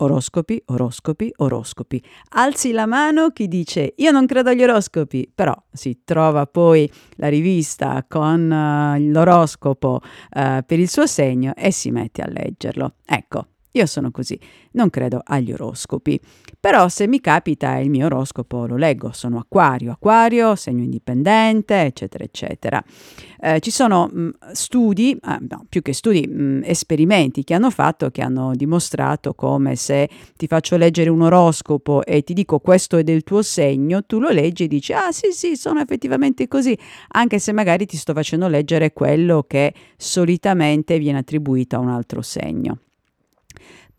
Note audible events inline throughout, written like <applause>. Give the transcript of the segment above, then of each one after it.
Oroscopi, oroscopi, oroscopi. Alzi la mano chi dice io non credo agli oroscopi, però si trova poi la rivista con uh, l'oroscopo uh, per il suo segno e si mette a leggerlo. Ecco, io sono così, non credo agli oroscopi, però se mi capita il mio oroscopo lo leggo, sono acquario, acquario, segno indipendente, eccetera, eccetera. Eh, ci sono mh, studi, eh, no, più che studi, mh, esperimenti che hanno fatto, che hanno dimostrato come se ti faccio leggere un oroscopo e ti dico questo è del tuo segno, tu lo leggi e dici ah sì sì, sono effettivamente così, anche se magari ti sto facendo leggere quello che solitamente viene attribuito a un altro segno.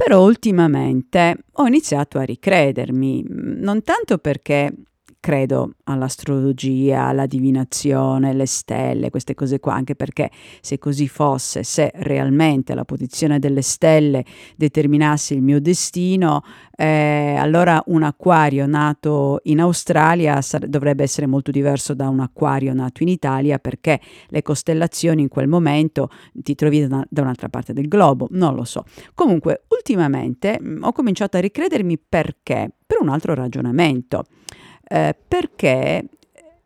Però ultimamente ho iniziato a ricredermi, non tanto perché credo all'astrologia, alla divinazione, alle stelle, queste cose qua, anche perché se così fosse, se realmente la posizione delle stelle determinasse il mio destino, eh, allora un acquario nato in Australia sar- dovrebbe essere molto diverso da un acquario nato in Italia perché le costellazioni in quel momento ti trovi da, da un'altra parte del globo, non lo so. Comunque, ultimamente mh, mm, ho cominciato a ricredermi perché? Per un altro ragionamento eh, perché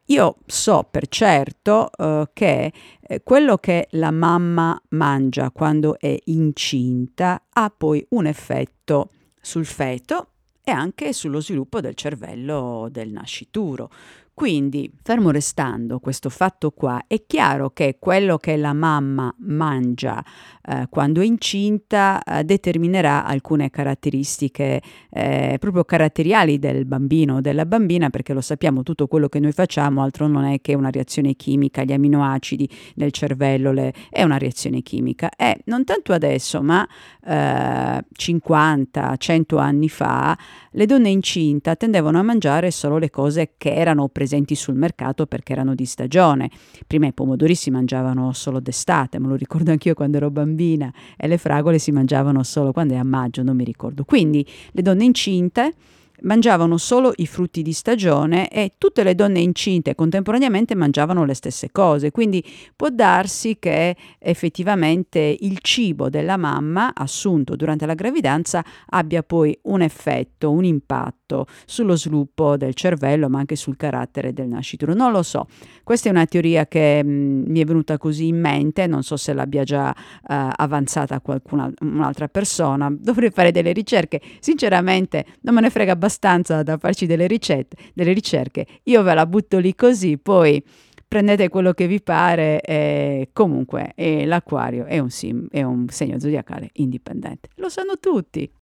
io so per certo uh, che eh, quello che la mamma mangia quando è incinta ha poi un effetto sul feto e anche sullo sviluppo del cervello del nascituro. Quindi, fermo restando questo fatto qua, è chiaro che quello che la mamma mangia eh, quando è incinta eh, determinerà alcune caratteristiche eh, proprio caratteriali del bambino o della bambina, perché lo sappiamo, tutto quello che noi facciamo altro non è che una reazione chimica, gli aminoacidi nel cervello le, è una reazione chimica. E non tanto adesso, ma 50, eh, 100 anni fa, le donne incinta tendevano a mangiare solo le cose che erano presenti presenti sul mercato perché erano di stagione. Prima i pomodori si mangiavano solo d'estate, me lo ricordo anch'io quando ero bambina, e le fragole si mangiavano solo quando è a maggio, non mi ricordo. Quindi le donne incinte mangiavano solo i frutti di stagione e tutte le donne incinte contemporaneamente mangiavano le stesse cose, quindi può darsi che effettivamente il cibo della mamma assunto durante la gravidanza abbia poi un effetto, un impatto sullo sviluppo del cervello ma anche sul carattere del nascituro. Non lo so, questa è una teoria che mh, mm, mi è venuta così in mente, non so se l'abbia già uh, avanzata qualcuna un'altra persona, <laughs> dovrei fare delle ricerche, sinceramente non me ne frega abbastanza da farci delle ricette, delle ricerche. Io ve la butto lì così, poi prendete quello che vi pare e comunque eh, l'acquario è un, sim, è un segno zodiacale indipendente. Lo sanno tutti.